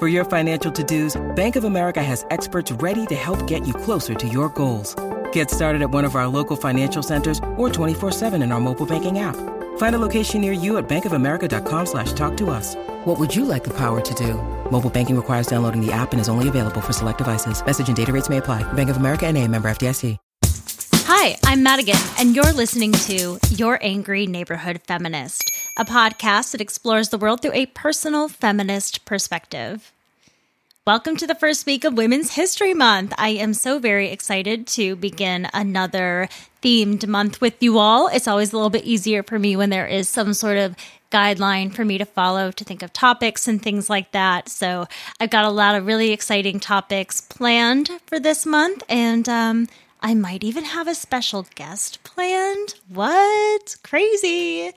For your financial to-dos, Bank of America has experts ready to help get you closer to your goals. Get started at one of our local financial centers or 24-7 in our mobile banking app. Find a location near you at bankofamerica.com slash talk to us. What would you like the power to do? Mobile banking requires downloading the app and is only available for select devices. Message and data rates may apply. Bank of America and a member FDIC. Hi, I'm Madigan, and you're listening to Your Angry Neighborhood Feminist, a podcast that explores the world through a personal feminist perspective. Welcome to the first week of Women's History Month. I am so very excited to begin another themed month with you all. It's always a little bit easier for me when there is some sort of guideline for me to follow to think of topics and things like that. So I've got a lot of really exciting topics planned for this month, and um, I might even have a special guest planned. What? Crazy.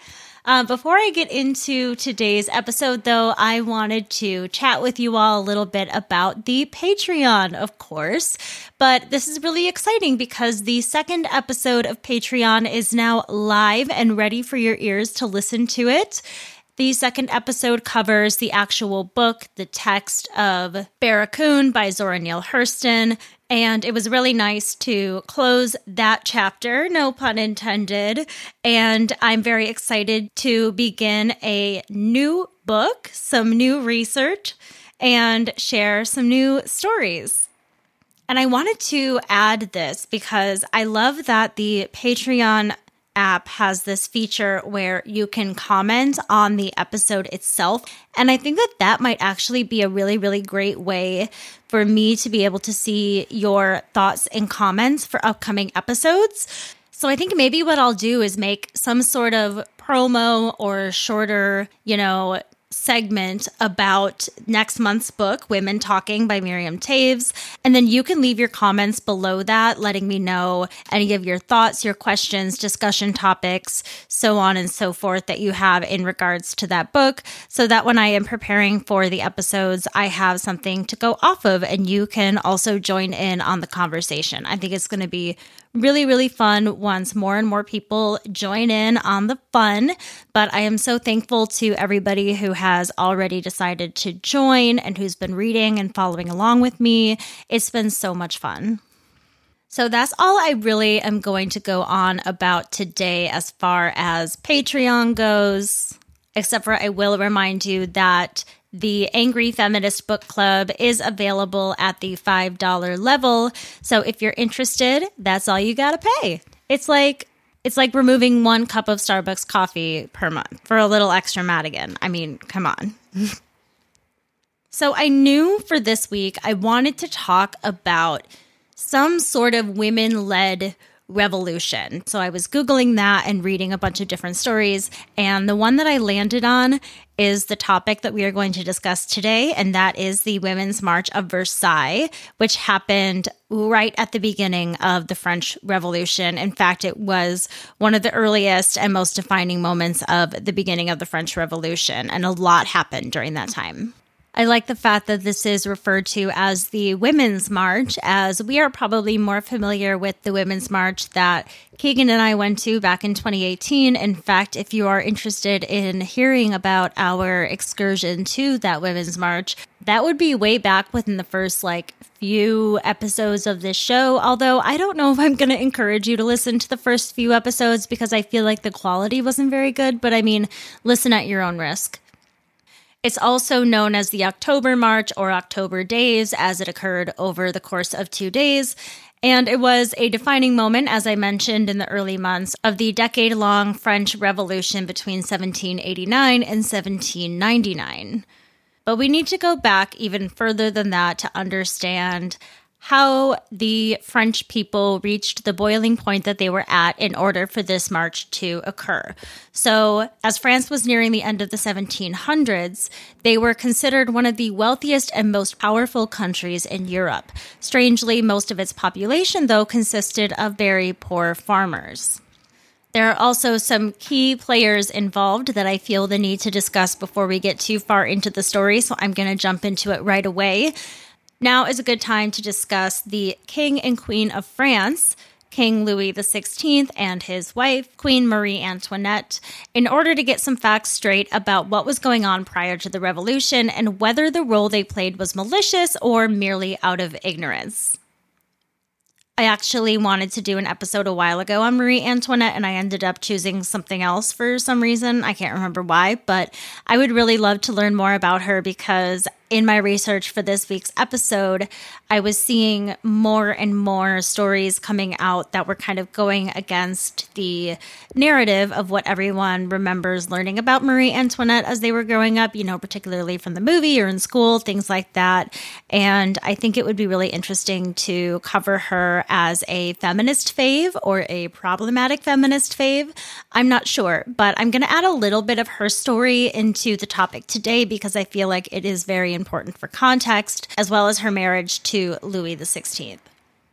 Uh, before I get into today's episode, though, I wanted to chat with you all a little bit about the Patreon, of course. But this is really exciting because the second episode of Patreon is now live and ready for your ears to listen to it. The second episode covers the actual book, the text of Barracoon by Zora Neale Hurston. And it was really nice to close that chapter, no pun intended. And I'm very excited to begin a new book, some new research, and share some new stories. And I wanted to add this because I love that the Patreon app has this feature where you can comment on the episode itself. And I think that that might actually be a really, really great way for me to be able to see your thoughts and comments for upcoming episodes. So I think maybe what I'll do is make some sort of promo or shorter, you know, segment about next month's book, Women Talking by Miriam Toews. And then you can leave your comments below that, letting me know any of your thoughts, your questions, discussion topics, so on and so forth that you have in regards to that book. So that when I am preparing for the episodes, I have something to go off of and you can also join in on the conversation. I think it's going to be really, really fun once more and more people join in on the fun. But I am so thankful to everybody who has already decided to join and who's been reading and following along with me. It's been so much fun. So that's all I really am going to go on about today as far as Patreon goes, except for I will remind you that the Angry Feminist Book Club is available at the $5 level. So if you're interested, that's all you got to pay. It's like it's like removing one cup of Starbucks coffee per month for a little extra Madigan. I mean, come on. so I knew for this week I wanted to talk about some sort of women led Revolution. So I was Googling that and reading a bunch of different stories. And the one that I landed on is the topic that we are going to discuss today. And that is the Women's March of Versailles, which happened right at the beginning of the French Revolution. In fact, it was one of the earliest and most defining moments of the beginning of the French Revolution. And a lot happened during that time. I like the fact that this is referred to as the Women's March, as we are probably more familiar with the Women's March that Keegan and I went to back in 2018. In fact, if you are interested in hearing about our excursion to that Women's March, that would be way back within the first like few episodes of this show. Although I don't know if I'm going to encourage you to listen to the first few episodes because I feel like the quality wasn't very good. But I mean, listen at your own risk. It's also known as the October March or October Days, as it occurred over the course of two days. And it was a defining moment, as I mentioned in the early months, of the decade long French Revolution between 1789 and 1799. But we need to go back even further than that to understand how the French people reached the boiling point that they were at in order for this march to occur. So, as France was nearing the end of the 1700s, they were considered one of the wealthiest and most powerful countries in Europe. Strangely, most of its population, though, consisted of very poor farmers. There are also some key players involved that I feel the need to discuss before we get too far into the story, so I'm going to jump into it right away. Now is a good time to discuss the King and Queen of France, King Louis XVI and his wife, Queen Marie Antoinette, in order to get some facts straight about what was going on prior to the revolution and whether the role they played was malicious or merely out of ignorance. I actually wanted to do an episode a while ago on Marie Antoinette, and I ended up choosing something else for some reason. I can't remember why, but I would really love to learn more about her because in my research for this week's episode, I was seeing more and more stories coming out that were kind of going against the narrative of what everyone remembers learning about Marie Antoinette as they were growing up, you know, particularly from the movie or in school, things like that. And I think it would be really interesting to cover her as a feminist fave or a problematic feminist fave. I'm not sure, but I'm going to add a little bit of her story into the topic today because I feel like it is very important for context, as well as her marriage to Louis XVI.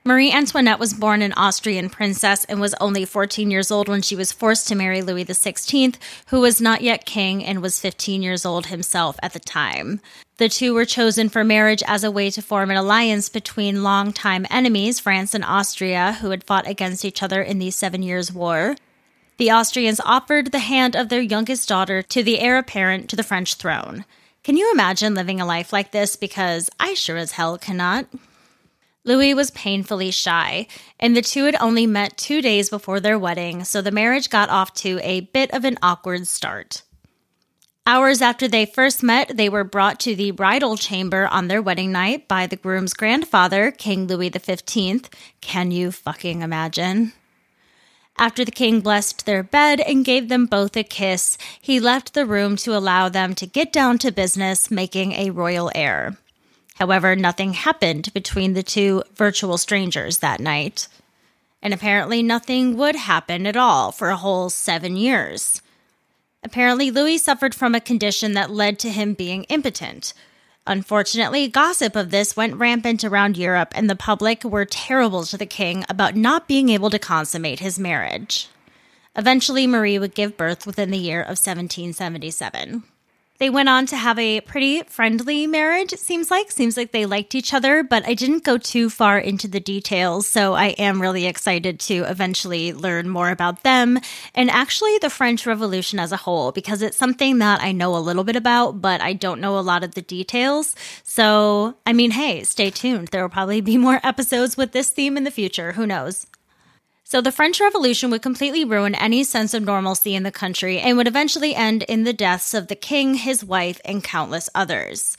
Marie Antoinette was born an Austrian princess and was only 14 years old when she was forced to marry Louis XVI, who was not yet king and was 15 years old himself at the time. The two were chosen for marriage as a way to form an alliance between longtime enemies, France and Austria, who had fought against each other in the Seven Years' War. The Austrians offered the hand of their youngest daughter to the heir apparent to the French throne. Can you imagine living a life like this? Because I sure as hell cannot. Louis was painfully shy, and the two had only met two days before their wedding, so the marriage got off to a bit of an awkward start. Hours after they first met, they were brought to the bridal chamber on their wedding night by the groom's grandfather, King Louis XV. Can you fucking imagine? After the king blessed their bed and gave them both a kiss, he left the room to allow them to get down to business making a royal heir. However, nothing happened between the two virtual strangers that night. And apparently, nothing would happen at all for a whole seven years. Apparently, Louis suffered from a condition that led to him being impotent Unfortunately, gossip of this went rampant around Europe, and the public were terrible to the king about not being able to consummate his marriage. Eventually, Marie would give birth within the year of 1777. They went on to have a pretty friendly marriage, it seems like. Seems like they liked each other, but I didn't go too far into the details, so I am really excited to eventually learn more about them and actually the French Revolution as a whole, because it's something that I know a little bit about, but I don't know a lot of the details. So, I mean, hey, stay tuned. There will probably be more episodes with this theme in the future. Who knows? So the French Revolution would completely ruin any sense of normalcy in the country and would eventually end in the deaths of the king, his wife, and countless others.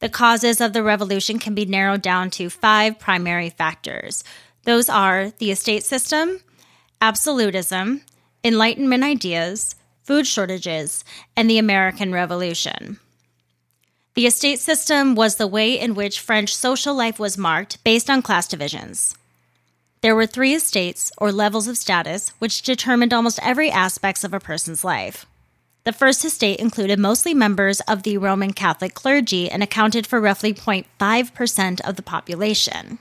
The causes of the revolution can be narrowed down to five primary factors. Those are the estate system, absolutism, Enlightenment ideas, food shortages, and the American Revolution. The estate system was the way in which French social life was marked based on class divisions. There were three estates, or levels of status, which determined almost every aspect of a person's life. The first estate included mostly members of the Roman Catholic clergy and accounted for roughly 0.5% of the population.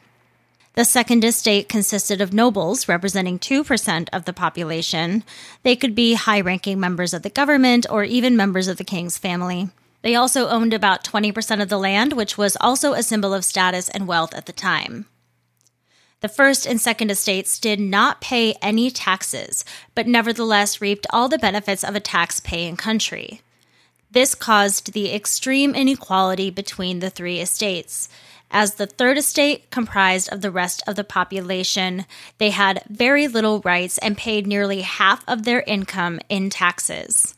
The second estate consisted of nobles, representing 2% of the population. They could be high ranking members of the government or even members of the king's family. They also owned about 20% of the land, which was also a symbol of status and wealth at the time. The first and second estates did not pay any taxes, but nevertheless reaped all the benefits of a tax paying country. This caused the extreme inequality between the three estates. As the third estate comprised of the rest of the population, they had very little rights and paid nearly half of their income in taxes.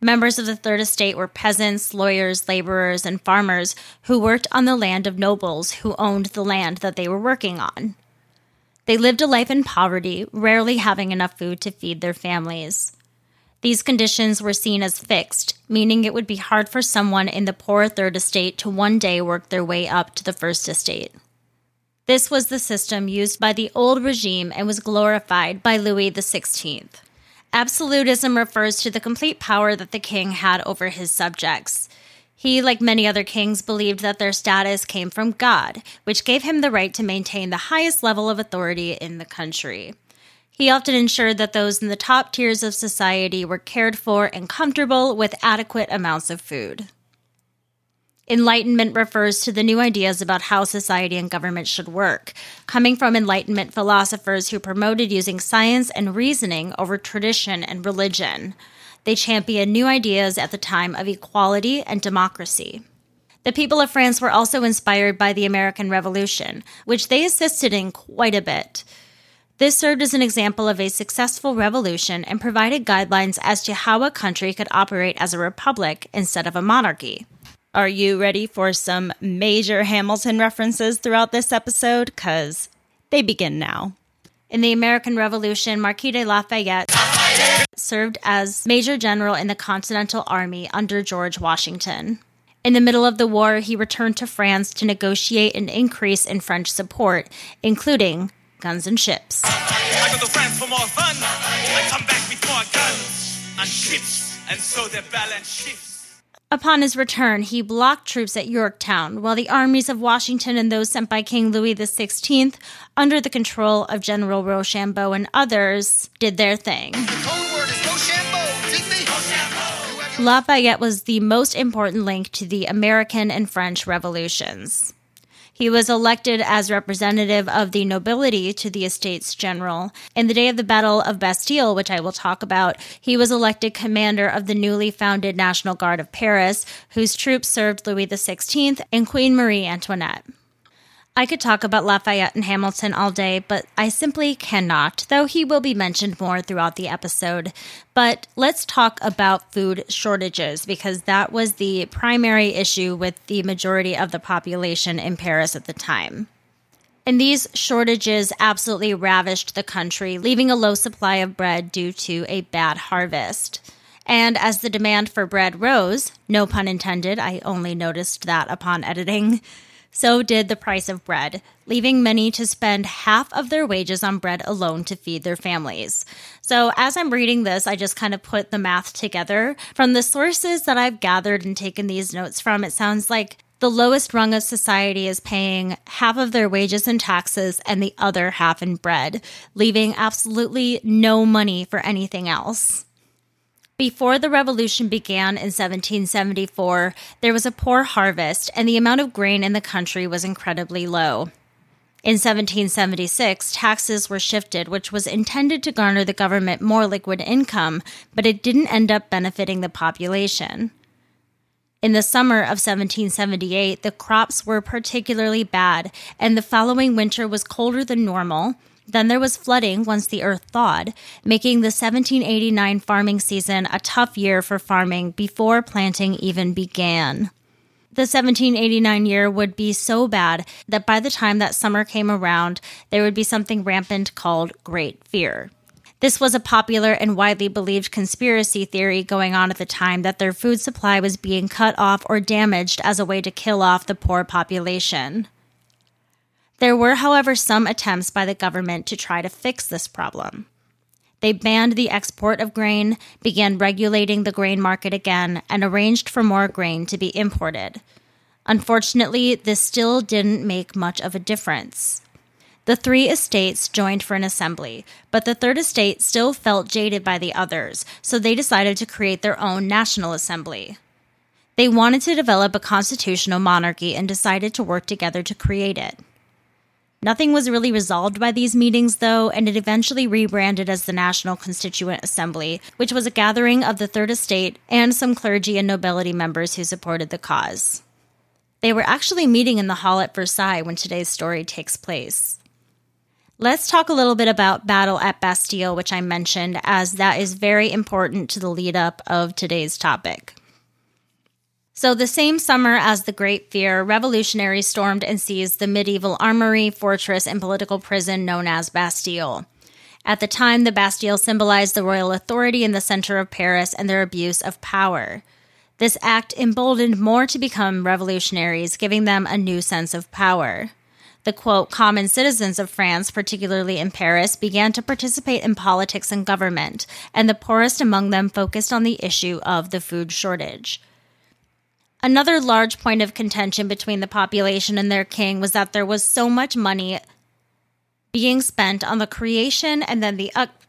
Members of the Third Estate were peasants, lawyers, laborers, and farmers who worked on the land of nobles who owned the land that they were working on. They lived a life in poverty, rarely having enough food to feed their families. These conditions were seen as fixed, meaning it would be hard for someone in the poor third estate to one day work their way up to the first estate. This was the system used by the old regime and was glorified by Louis XVI. Absolutism refers to the complete power that the king had over his subjects. He, like many other kings, believed that their status came from God, which gave him the right to maintain the highest level of authority in the country. He often ensured that those in the top tiers of society were cared for and comfortable with adequate amounts of food. Enlightenment refers to the new ideas about how society and government should work, coming from Enlightenment philosophers who promoted using science and reasoning over tradition and religion. They championed new ideas at the time of equality and democracy. The people of France were also inspired by the American Revolution, which they assisted in quite a bit. This served as an example of a successful revolution and provided guidelines as to how a country could operate as a republic instead of a monarchy. Are you ready for some major Hamilton references throughout this episode? Because they begin now. In the American Revolution, Marquis de Lafayette served as Major General in the Continental Army under George Washington. In the middle of the war, he returned to France to negotiate an increase in French support, including guns and ships. I go to France for more fun. I come back with more guns and ships, and so balance shifts. Upon his return, he blocked troops at Yorktown, while the armies of Washington and those sent by King Louis XVI, under the control of General Rochambeau and others, did their thing. Lafayette was the most important link to the American and French revolutions. He was elected as representative of the nobility to the Estates General. In the day of the Battle of Bastille, which I will talk about, he was elected commander of the newly founded National Guard of Paris, whose troops served Louis XVI and Queen Marie Antoinette. I could talk about Lafayette and Hamilton all day, but I simply cannot, though he will be mentioned more throughout the episode. But let's talk about food shortages because that was the primary issue with the majority of the population in Paris at the time. And these shortages absolutely ravished the country, leaving a low supply of bread due to a bad harvest. And as the demand for bread rose, no pun intended, I only noticed that upon editing, so did the price of bread, leaving many to spend half of their wages on bread alone to feed their families. So, as I'm reading this, I just kind of put the math together. From the sources that I've gathered and taken these notes from, it sounds like the lowest rung of society is paying half of their wages in taxes and the other half in bread, leaving absolutely no money for anything else. Before the revolution began in 1774, there was a poor harvest and the amount of grain in the country was incredibly low. In 1776, taxes were shifted, which was intended to garner the government more liquid income, but it didn't end up benefiting the population. In the summer of 1778, the crops were particularly bad, and the following winter was colder than normal, then there was flooding once the earth thawed, making the 1789 farming season a tough year for farming before planting even began. The 1789 year would be so bad that by the time that summer came around, there would be something rampant called Great Fear. This was a popular and widely believed conspiracy theory going on at the time that their food supply was being cut off or damaged as a way to kill off the poor population. There were, however, some attempts by the government to try to fix this problem. They banned the export of grain, began regulating the grain market again, and arranged for more grain to be imported. Unfortunately, this still didn't make much of a difference. The three estates joined for an assembly, but the third estate still felt jaded by the others, so they decided to create their own national assembly. They wanted to develop a constitutional monarchy and decided to work together to create it. Nothing was really resolved by these meetings, though, and it eventually rebranded as the National Constituent Assembly, which was a gathering of the Third Estate and some clergy and nobility members who supported the cause. They were actually meeting in the hall at Versailles when today's story takes place. Let's talk a little bit about battle at Bastille, which I mentioned, as that is very important to the lead up of today's topic. So, the same summer as the Great Fear, revolutionaries stormed and seized the medieval armory, fortress, and political prison known as Bastille. At the time, the Bastille symbolized the royal authority in the center of Paris and their abuse of power. This act emboldened more to become revolutionaries, giving them a new sense of power. The quote, common citizens of France, particularly in Paris, began to participate in politics and government, and the poorest among them focused on the issue of the food shortage. Another large point of contention between the population and their king was that there was so much money being spent on the creation and then the up-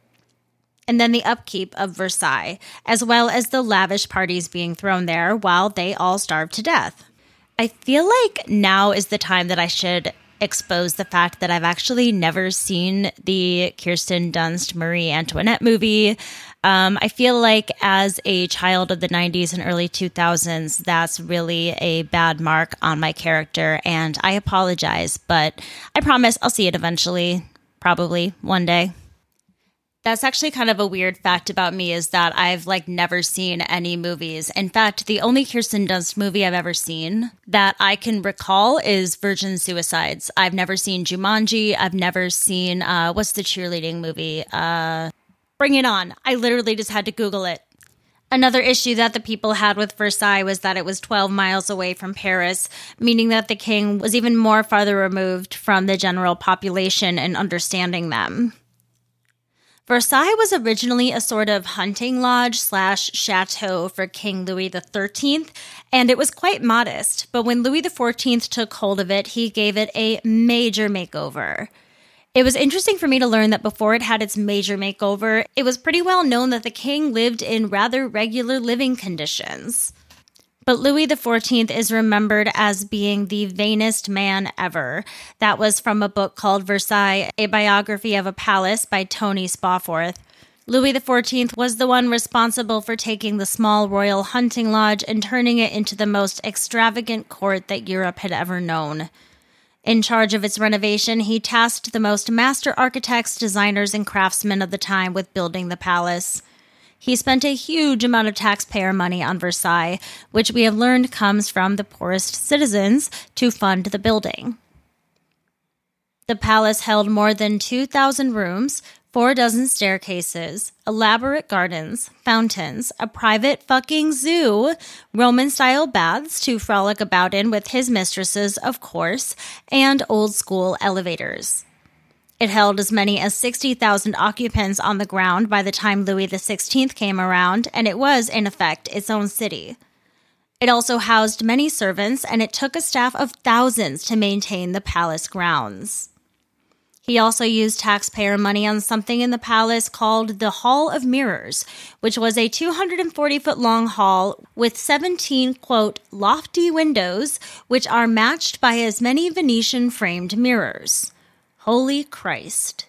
and then the upkeep of Versailles, as well as the lavish parties being thrown there while they all starved to death. I feel like now is the time that I should expose the fact that I've actually never seen the Kirsten Dunst Marie Antoinette movie. Um, I feel like as a child of the 90s and early 2000s, that's really a bad mark on my character. And I apologize, but I promise I'll see it eventually, probably one day. That's actually kind of a weird fact about me is that I've like never seen any movies. In fact, the only Kirsten Dunst movie I've ever seen that I can recall is Virgin Suicides. I've never seen Jumanji. I've never seen uh, what's the cheerleading movie? Uh, Bring It On. I literally just had to Google it. Another issue that the people had with Versailles was that it was 12 miles away from Paris, meaning that the king was even more farther removed from the general population and understanding them. Versailles was originally a sort of hunting lodge slash chateau for King Louis XIII, and it was quite modest. But when Louis XIV took hold of it, he gave it a major makeover. It was interesting for me to learn that before it had its major makeover, it was pretty well known that the king lived in rather regular living conditions. But Louis XIV is remembered as being the vainest man ever. That was from a book called Versailles, a biography of a palace by Tony Spawforth. Louis XIV was the one responsible for taking the small royal hunting lodge and turning it into the most extravagant court that Europe had ever known. In charge of its renovation, he tasked the most master architects, designers, and craftsmen of the time with building the palace. He spent a huge amount of taxpayer money on Versailles, which we have learned comes from the poorest citizens to fund the building. The palace held more than 2,000 rooms, four dozen staircases, elaborate gardens, fountains, a private fucking zoo, Roman style baths to frolic about in with his mistresses, of course, and old school elevators. It held as many as 60,000 occupants on the ground by the time Louis XVI came around, and it was, in effect, its own city. It also housed many servants, and it took a staff of thousands to maintain the palace grounds. He also used taxpayer money on something in the palace called the Hall of Mirrors, which was a 240 foot long hall with 17, quote, lofty windows, which are matched by as many Venetian framed mirrors. Holy Christ.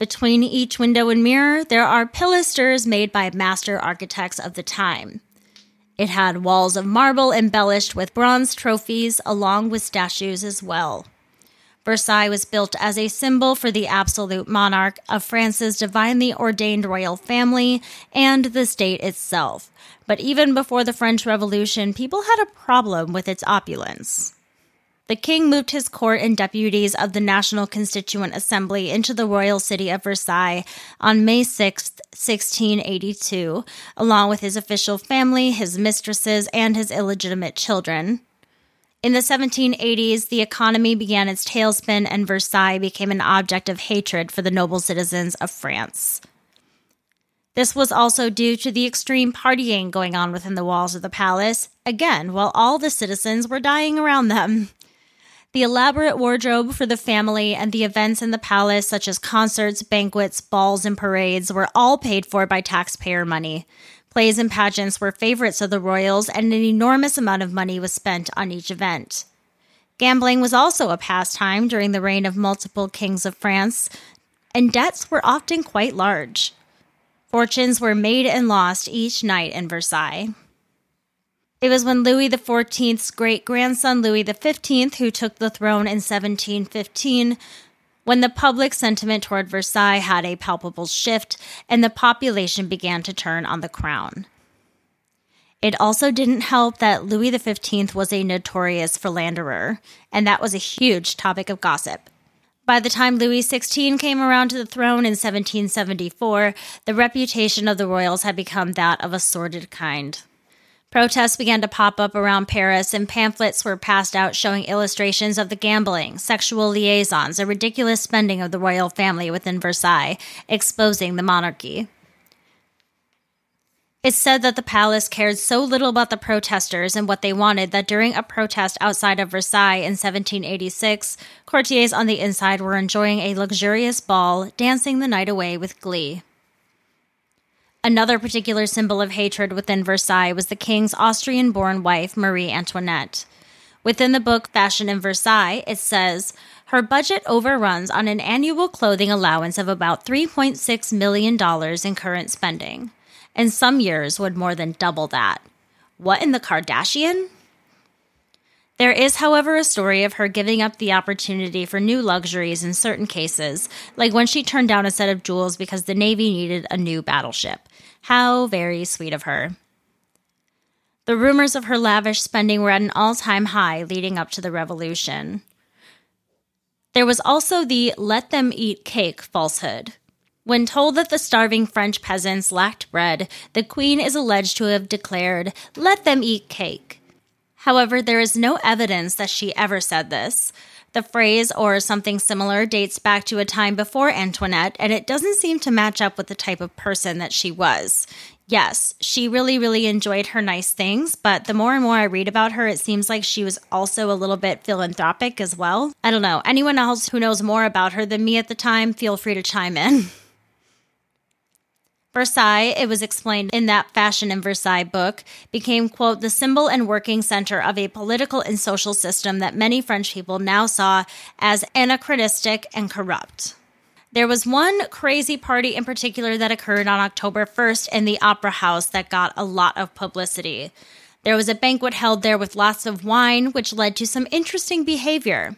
Between each window and mirror, there are pilasters made by master architects of the time. It had walls of marble embellished with bronze trophies, along with statues as well. Versailles was built as a symbol for the absolute monarch of France's divinely ordained royal family and the state itself. But even before the French Revolution, people had a problem with its opulence. The king moved his court and deputies of the National Constituent Assembly into the royal city of Versailles on May 6, 1682, along with his official family, his mistresses, and his illegitimate children. In the 1780s, the economy began its tailspin and Versailles became an object of hatred for the noble citizens of France. This was also due to the extreme partying going on within the walls of the palace, again, while all the citizens were dying around them. The elaborate wardrobe for the family and the events in the palace, such as concerts, banquets, balls, and parades, were all paid for by taxpayer money. Plays and pageants were favorites of the royals, and an enormous amount of money was spent on each event. Gambling was also a pastime during the reign of multiple kings of France, and debts were often quite large. Fortunes were made and lost each night in Versailles. It was when Louis XIV's great grandson, Louis XV, who took the throne in 1715, when the public sentiment toward Versailles had a palpable shift and the population began to turn on the crown. It also didn't help that Louis XV was a notorious philanderer, and that was a huge topic of gossip. By the time Louis XVI came around to the throne in 1774, the reputation of the royals had become that of a sordid kind. Protests began to pop up around Paris, and pamphlets were passed out showing illustrations of the gambling, sexual liaisons, and ridiculous spending of the royal family within Versailles, exposing the monarchy. It's said that the palace cared so little about the protesters and what they wanted that during a protest outside of Versailles in 1786, courtiers on the inside were enjoying a luxurious ball, dancing the night away with glee. Another particular symbol of hatred within Versailles was the king's Austrian born wife, Marie Antoinette. Within the book Fashion in Versailles, it says, her budget overruns on an annual clothing allowance of about $3.6 million in current spending, and some years would more than double that. What in the Kardashian? There is, however, a story of her giving up the opportunity for new luxuries in certain cases, like when she turned down a set of jewels because the Navy needed a new battleship. How very sweet of her. The rumors of her lavish spending were at an all time high leading up to the revolution. There was also the let them eat cake falsehood. When told that the starving French peasants lacked bread, the queen is alleged to have declared, let them eat cake. However, there is no evidence that she ever said this. The phrase or something similar dates back to a time before Antoinette, and it doesn't seem to match up with the type of person that she was. Yes, she really, really enjoyed her nice things, but the more and more I read about her, it seems like she was also a little bit philanthropic as well. I don't know. Anyone else who knows more about her than me at the time, feel free to chime in. Versailles, it was explained in that Fashion in Versailles book, became, quote, the symbol and working center of a political and social system that many French people now saw as anachronistic and corrupt. There was one crazy party in particular that occurred on October 1st in the Opera House that got a lot of publicity. There was a banquet held there with lots of wine, which led to some interesting behavior.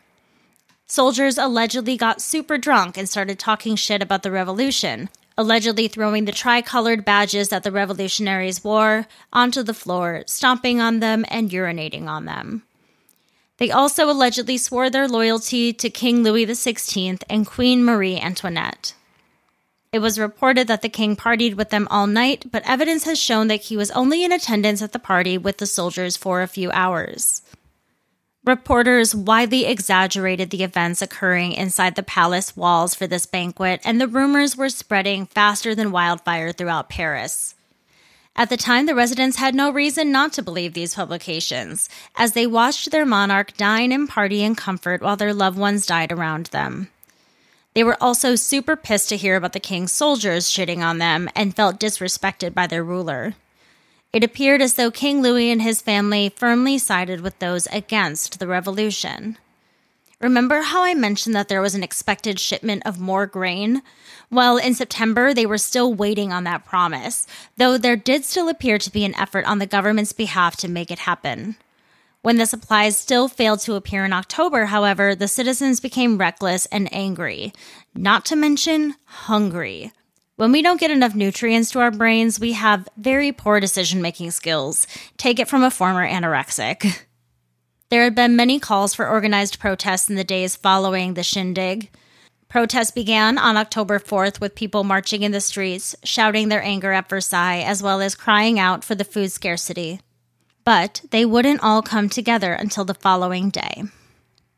Soldiers allegedly got super drunk and started talking shit about the revolution, allegedly throwing the tricolored badges that the revolutionaries wore onto the floor, stomping on them, and urinating on them. They also allegedly swore their loyalty to King Louis XVI and Queen Marie Antoinette. It was reported that the king partied with them all night, but evidence has shown that he was only in attendance at the party with the soldiers for a few hours. Reporters widely exaggerated the events occurring inside the palace walls for this banquet, and the rumors were spreading faster than wildfire throughout Paris. At the time, the residents had no reason not to believe these publications, as they watched their monarch dine and party in comfort while their loved ones died around them. They were also super pissed to hear about the king's soldiers shitting on them and felt disrespected by their ruler. It appeared as though King Louis and his family firmly sided with those against the revolution. Remember how I mentioned that there was an expected shipment of more grain? Well, in September, they were still waiting on that promise, though there did still appear to be an effort on the government's behalf to make it happen. When the supplies still failed to appear in October, however, the citizens became reckless and angry, not to mention hungry. When we don't get enough nutrients to our brains, we have very poor decision making skills. Take it from a former anorexic. There had been many calls for organized protests in the days following the shindig. Protests began on October 4th with people marching in the streets, shouting their anger at Versailles, as well as crying out for the food scarcity. but they wouldn't all come together until the following day.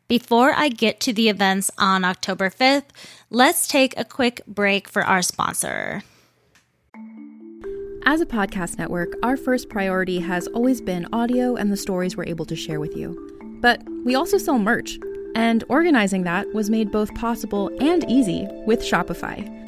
Before I get to the events on October 5th, let's take a quick break for our sponsor. As a podcast network, our first priority has always been audio and the stories we're able to share with you. But we also sell merch, and organizing that was made both possible and easy with Shopify.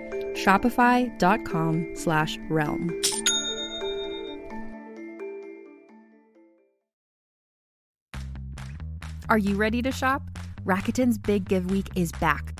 shopify.com slash realm. Are you ready to shop? Rakuten's Big Give Week is back.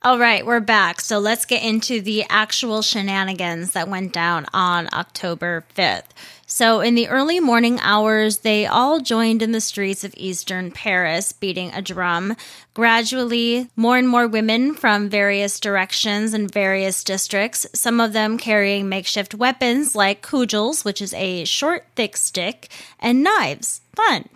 All right, we're back. So let's get into the actual shenanigans that went down on October 5th. So, in the early morning hours, they all joined in the streets of eastern Paris, beating a drum. Gradually, more and more women from various directions and various districts, some of them carrying makeshift weapons like cudgels, which is a short, thick stick, and knives. Fun.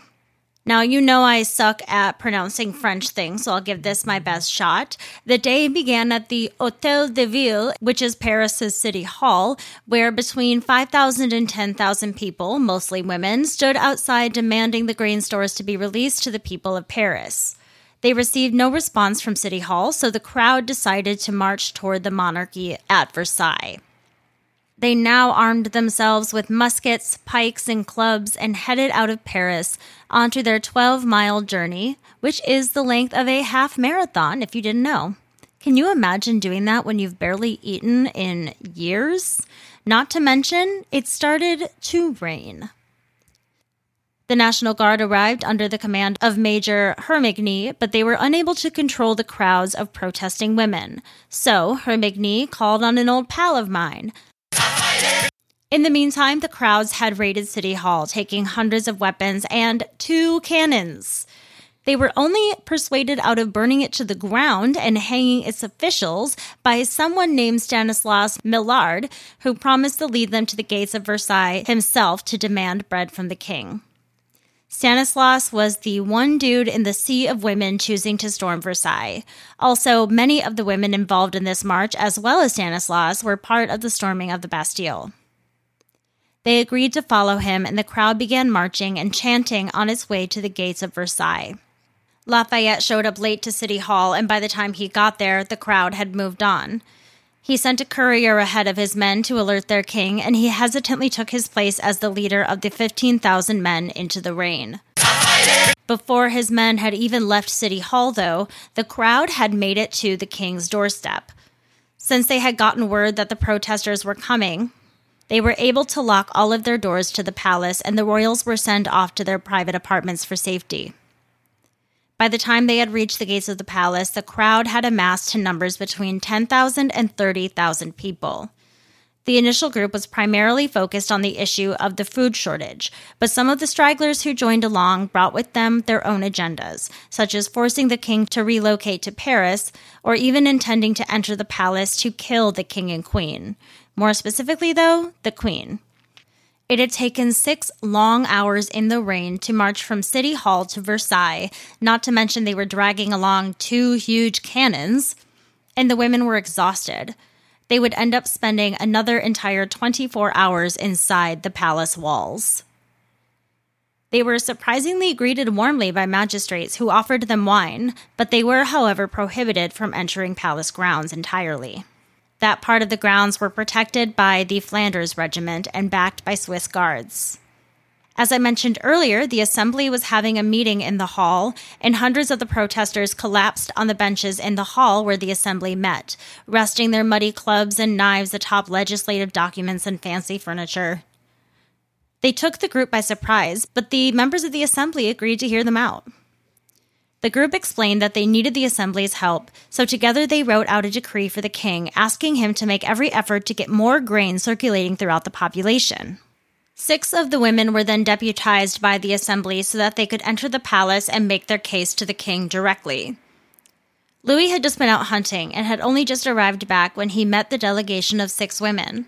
Now, you know I suck at pronouncing French things, so I'll give this my best shot. The day began at the Hotel de Ville, which is Paris's city hall, where between 5,000 and 10,000 people, mostly women, stood outside demanding the grain stores to be released to the people of Paris. They received no response from City Hall, so the crowd decided to march toward the monarchy at Versailles. They now armed themselves with muskets, pikes, and clubs and headed out of Paris onto their 12 mile journey, which is the length of a half marathon, if you didn't know. Can you imagine doing that when you've barely eaten in years? Not to mention, it started to rain. The National Guard arrived under the command of Major Hermigny, but they were unable to control the crowds of protesting women. So, Hermigny called on an old pal of mine, in the meantime, the crowds had raided City Hall, taking hundreds of weapons and two cannons. They were only persuaded out of burning it to the ground and hanging its officials by someone named Stanislas Maillard, who promised to lead them to the gates of Versailles himself to demand bread from the king. Stanislas was the one dude in the sea of women choosing to storm Versailles. Also, many of the women involved in this march, as well as Stanislaus, were part of the storming of the Bastille. They agreed to follow him, and the crowd began marching and chanting on its way to the gates of Versailles. Lafayette showed up late to City Hall, and by the time he got there, the crowd had moved on. He sent a courier ahead of his men to alert their king, and he hesitantly took his place as the leader of the 15,000 men into the rain. Before his men had even left City Hall, though, the crowd had made it to the king's doorstep. Since they had gotten word that the protesters were coming, they were able to lock all of their doors to the palace, and the royals were sent off to their private apartments for safety. By the time they had reached the gates of the palace, the crowd had amassed to numbers between 10,000 and 30,000 people. The initial group was primarily focused on the issue of the food shortage, but some of the stragglers who joined along brought with them their own agendas, such as forcing the king to relocate to Paris or even intending to enter the palace to kill the king and queen. More specifically, though, the queen. It had taken six long hours in the rain to march from City Hall to Versailles, not to mention they were dragging along two huge cannons, and the women were exhausted. They would end up spending another entire 24 hours inside the palace walls. They were surprisingly greeted warmly by magistrates who offered them wine, but they were, however, prohibited from entering palace grounds entirely. That part of the grounds were protected by the Flanders Regiment and backed by Swiss guards. As I mentioned earlier, the assembly was having a meeting in the hall, and hundreds of the protesters collapsed on the benches in the hall where the assembly met, resting their muddy clubs and knives atop legislative documents and fancy furniture. They took the group by surprise, but the members of the assembly agreed to hear them out. The group explained that they needed the assembly's help, so together they wrote out a decree for the king asking him to make every effort to get more grain circulating throughout the population. Six of the women were then deputized by the assembly so that they could enter the palace and make their case to the king directly. Louis had just been out hunting and had only just arrived back when he met the delegation of six women.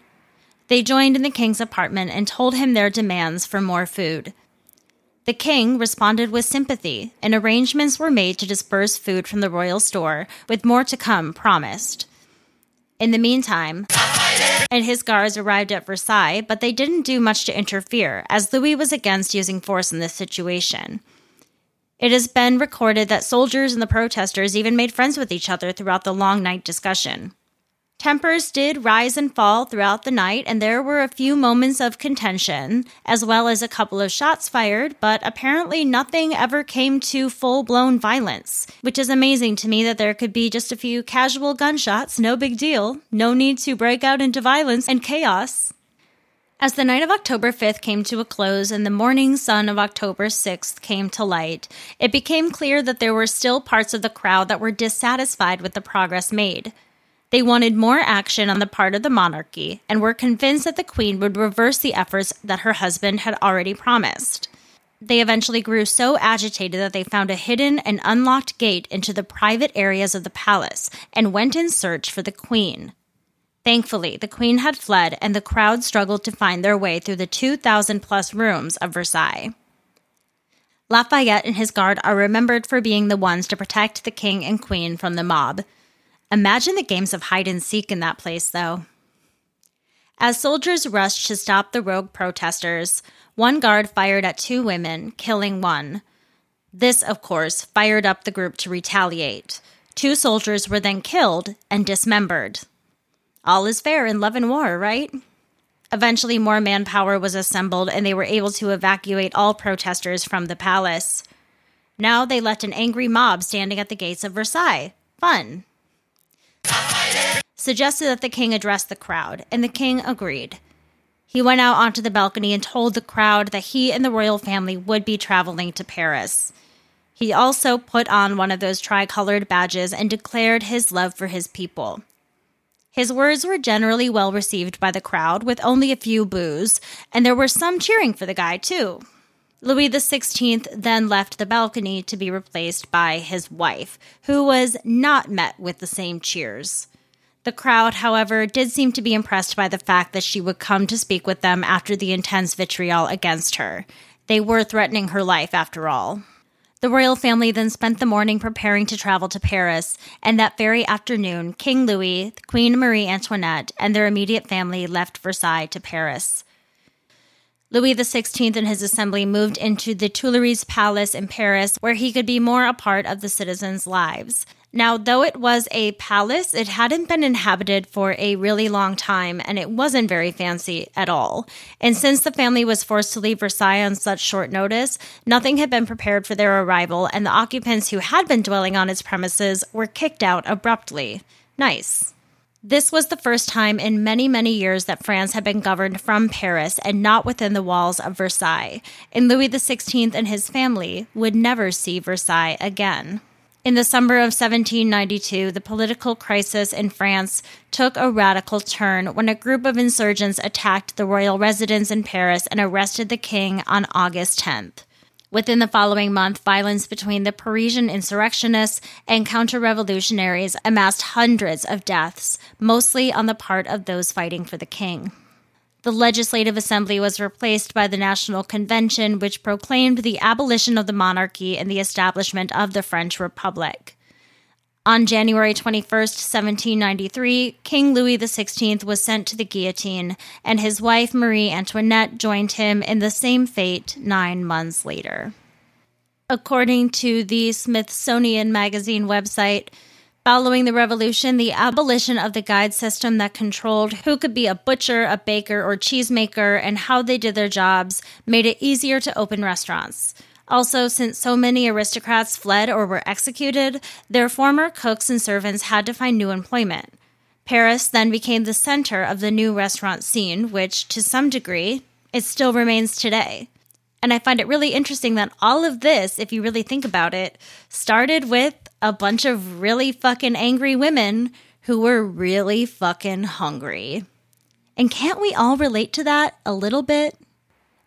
They joined in the king's apartment and told him their demands for more food. The king responded with sympathy, and arrangements were made to disperse food from the royal store, with more to come promised. In the meantime, and his guards arrived at Versailles, but they didn't do much to interfere, as Louis was against using force in this situation. It has been recorded that soldiers and the protesters even made friends with each other throughout the long night discussion. Tempers did rise and fall throughout the night, and there were a few moments of contention, as well as a couple of shots fired, but apparently nothing ever came to full blown violence, which is amazing to me that there could be just a few casual gunshots, no big deal, no need to break out into violence and chaos. As the night of October 5th came to a close and the morning sun of October 6th came to light, it became clear that there were still parts of the crowd that were dissatisfied with the progress made. They wanted more action on the part of the monarchy and were convinced that the queen would reverse the efforts that her husband had already promised. They eventually grew so agitated that they found a hidden and unlocked gate into the private areas of the palace and went in search for the queen. Thankfully, the queen had fled and the crowd struggled to find their way through the 2,000 plus rooms of Versailles. Lafayette and his guard are remembered for being the ones to protect the king and queen from the mob. Imagine the games of hide and seek in that place, though. As soldiers rushed to stop the rogue protesters, one guard fired at two women, killing one. This, of course, fired up the group to retaliate. Two soldiers were then killed and dismembered. All is fair in love and war, right? Eventually, more manpower was assembled and they were able to evacuate all protesters from the palace. Now they left an angry mob standing at the gates of Versailles. Fun suggested that the king address the crowd, and the king agreed. He went out onto the balcony and told the crowd that he and the royal family would be traveling to Paris. He also put on one of those tricolored badges and declared his love for his people. His words were generally well received by the crowd, with only a few boos, and there were some cheering for the guy, too. Louis XVI then left the balcony to be replaced by his wife, who was not met with the same cheers. The crowd, however, did seem to be impressed by the fact that she would come to speak with them after the intense vitriol against her. They were threatening her life, after all. The royal family then spent the morning preparing to travel to Paris, and that very afternoon, King Louis, Queen Marie Antoinette, and their immediate family left Versailles to Paris. Louis XVI and his assembly moved into the Tuileries Palace in Paris, where he could be more a part of the citizens' lives. Now, though it was a palace, it hadn't been inhabited for a really long time and it wasn't very fancy at all. And since the family was forced to leave Versailles on such short notice, nothing had been prepared for their arrival, and the occupants who had been dwelling on its premises were kicked out abruptly. Nice. This was the first time in many, many years that France had been governed from Paris and not within the walls of Versailles, and Louis XVI and his family would never see Versailles again. In the summer of 1792, the political crisis in France took a radical turn when a group of insurgents attacked the royal residence in Paris and arrested the king on August 10th. Within the following month, violence between the Parisian insurrectionists and counter revolutionaries amassed hundreds of deaths, mostly on the part of those fighting for the king. The Legislative Assembly was replaced by the National Convention, which proclaimed the abolition of the monarchy and the establishment of the French Republic. On January 21, 1793, King Louis XVI was sent to the guillotine, and his wife Marie Antoinette joined him in the same fate nine months later. According to the Smithsonian Magazine website, Following the revolution, the abolition of the guide system that controlled who could be a butcher, a baker, or cheesemaker and how they did their jobs made it easier to open restaurants. Also, since so many aristocrats fled or were executed, their former cooks and servants had to find new employment. Paris then became the center of the new restaurant scene, which, to some degree, it still remains today. And I find it really interesting that all of this, if you really think about it, started with a bunch of really fucking angry women who were really fucking hungry. And can't we all relate to that a little bit?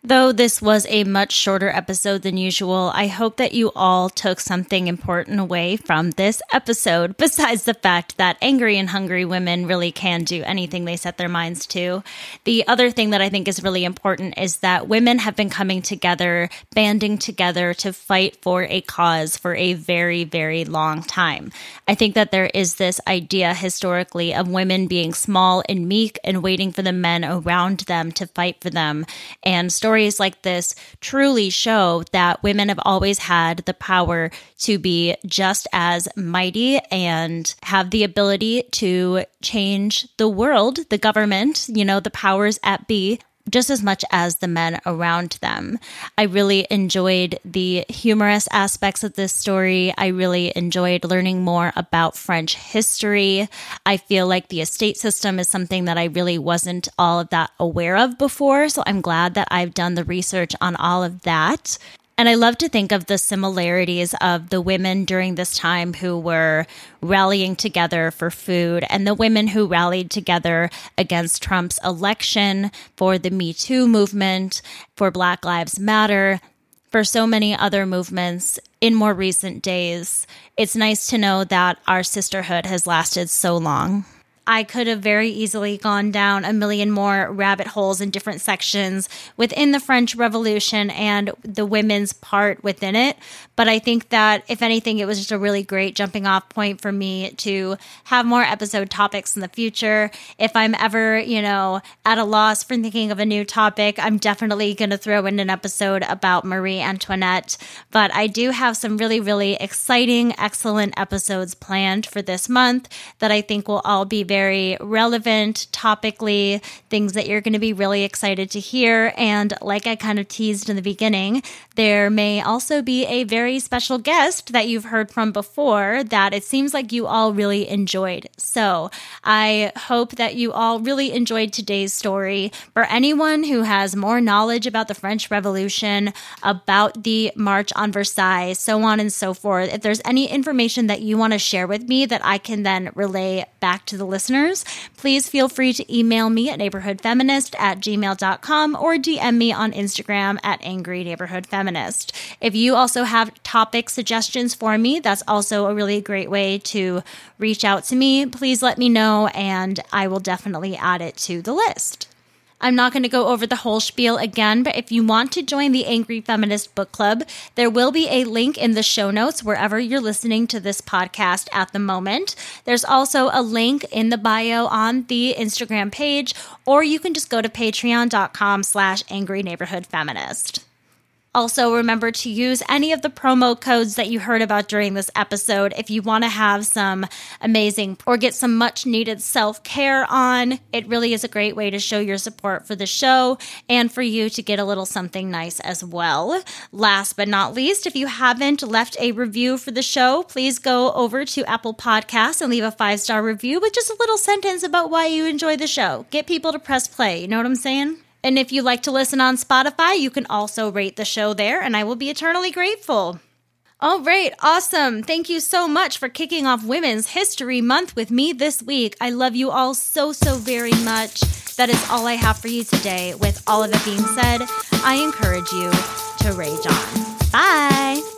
Though this was a much shorter episode than usual, I hope that you all took something important away from this episode, besides the fact that angry and hungry women really can do anything they set their minds to. The other thing that I think is really important is that women have been coming together, banding together to fight for a cause for a very, very long time. I think that there is this idea historically of women being small and meek and waiting for the men around them to fight for them. And stories like this truly show that women have always had the power to be just as mighty and have the ability to change the world, the government, you know, the powers at be just as much as the men around them. I really enjoyed the humorous aspects of this story. I really enjoyed learning more about French history. I feel like the estate system is something that I really wasn't all of that aware of before. So I'm glad that I've done the research on all of that. And I love to think of the similarities of the women during this time who were rallying together for food and the women who rallied together against Trump's election, for the Me Too movement, for Black Lives Matter, for so many other movements in more recent days. It's nice to know that our sisterhood has lasted so long. I could have very easily gone down a million more rabbit holes in different sections within the French Revolution and the women's part within it. But I think that if anything, it was just a really great jumping off point for me to have more episode topics in the future. If I'm ever, you know, at a loss for thinking of a new topic, I'm definitely going to throw in an episode about Marie Antoinette. But I do have some really, really exciting, excellent episodes planned for this month that I think will all be very relevant, topically, things that you're going to be really excited to hear. And like I kind of teased in the beginning, there may also be a very special guest that you've heard from before that it seems like you all really enjoyed. So I hope that you all really enjoyed today's story. For anyone who has more knowledge about the French Revolution, about the March on Versailles, so on and so forth, if there's any information that you want to share with me that I can then relay back to the listeners, please feel free to email me at neighborhoodfeminist at gmail.com or DM me on Instagram at angry neighborhood feminist. If you also have topic suggestions for me, that's also a really great way to reach out to me. Please let me know and I will definitely add it to the list. I'm not going to go over the whole spiel again, but if you want to join the Angry Feminist Book Club, there will be a link in the show notes wherever you're listening to this podcast at the moment. There's also a link in the bio on the Instagram page, or you can just go to patreon.com slash angry neighborhood feminist. Also, remember to use any of the promo codes that you heard about during this episode if you want to have some amazing or get some much needed self care on. It really is a great way to show your support for the show and for you to get a little something nice as well. Last but not least, if you haven't left a review for the show, please go over to Apple Podcasts and leave a five star review with just a little sentence about why you enjoy the show. Get people to press play. You know what I'm saying? And if you like to listen on Spotify, you can also rate the show there, and I will be eternally grateful. All right, awesome. Thank you so much for kicking off Women's History Month with me this week. I love you all so, so very much. That is all I have for you today. With all of it being said, I encourage you to rage on. Bye.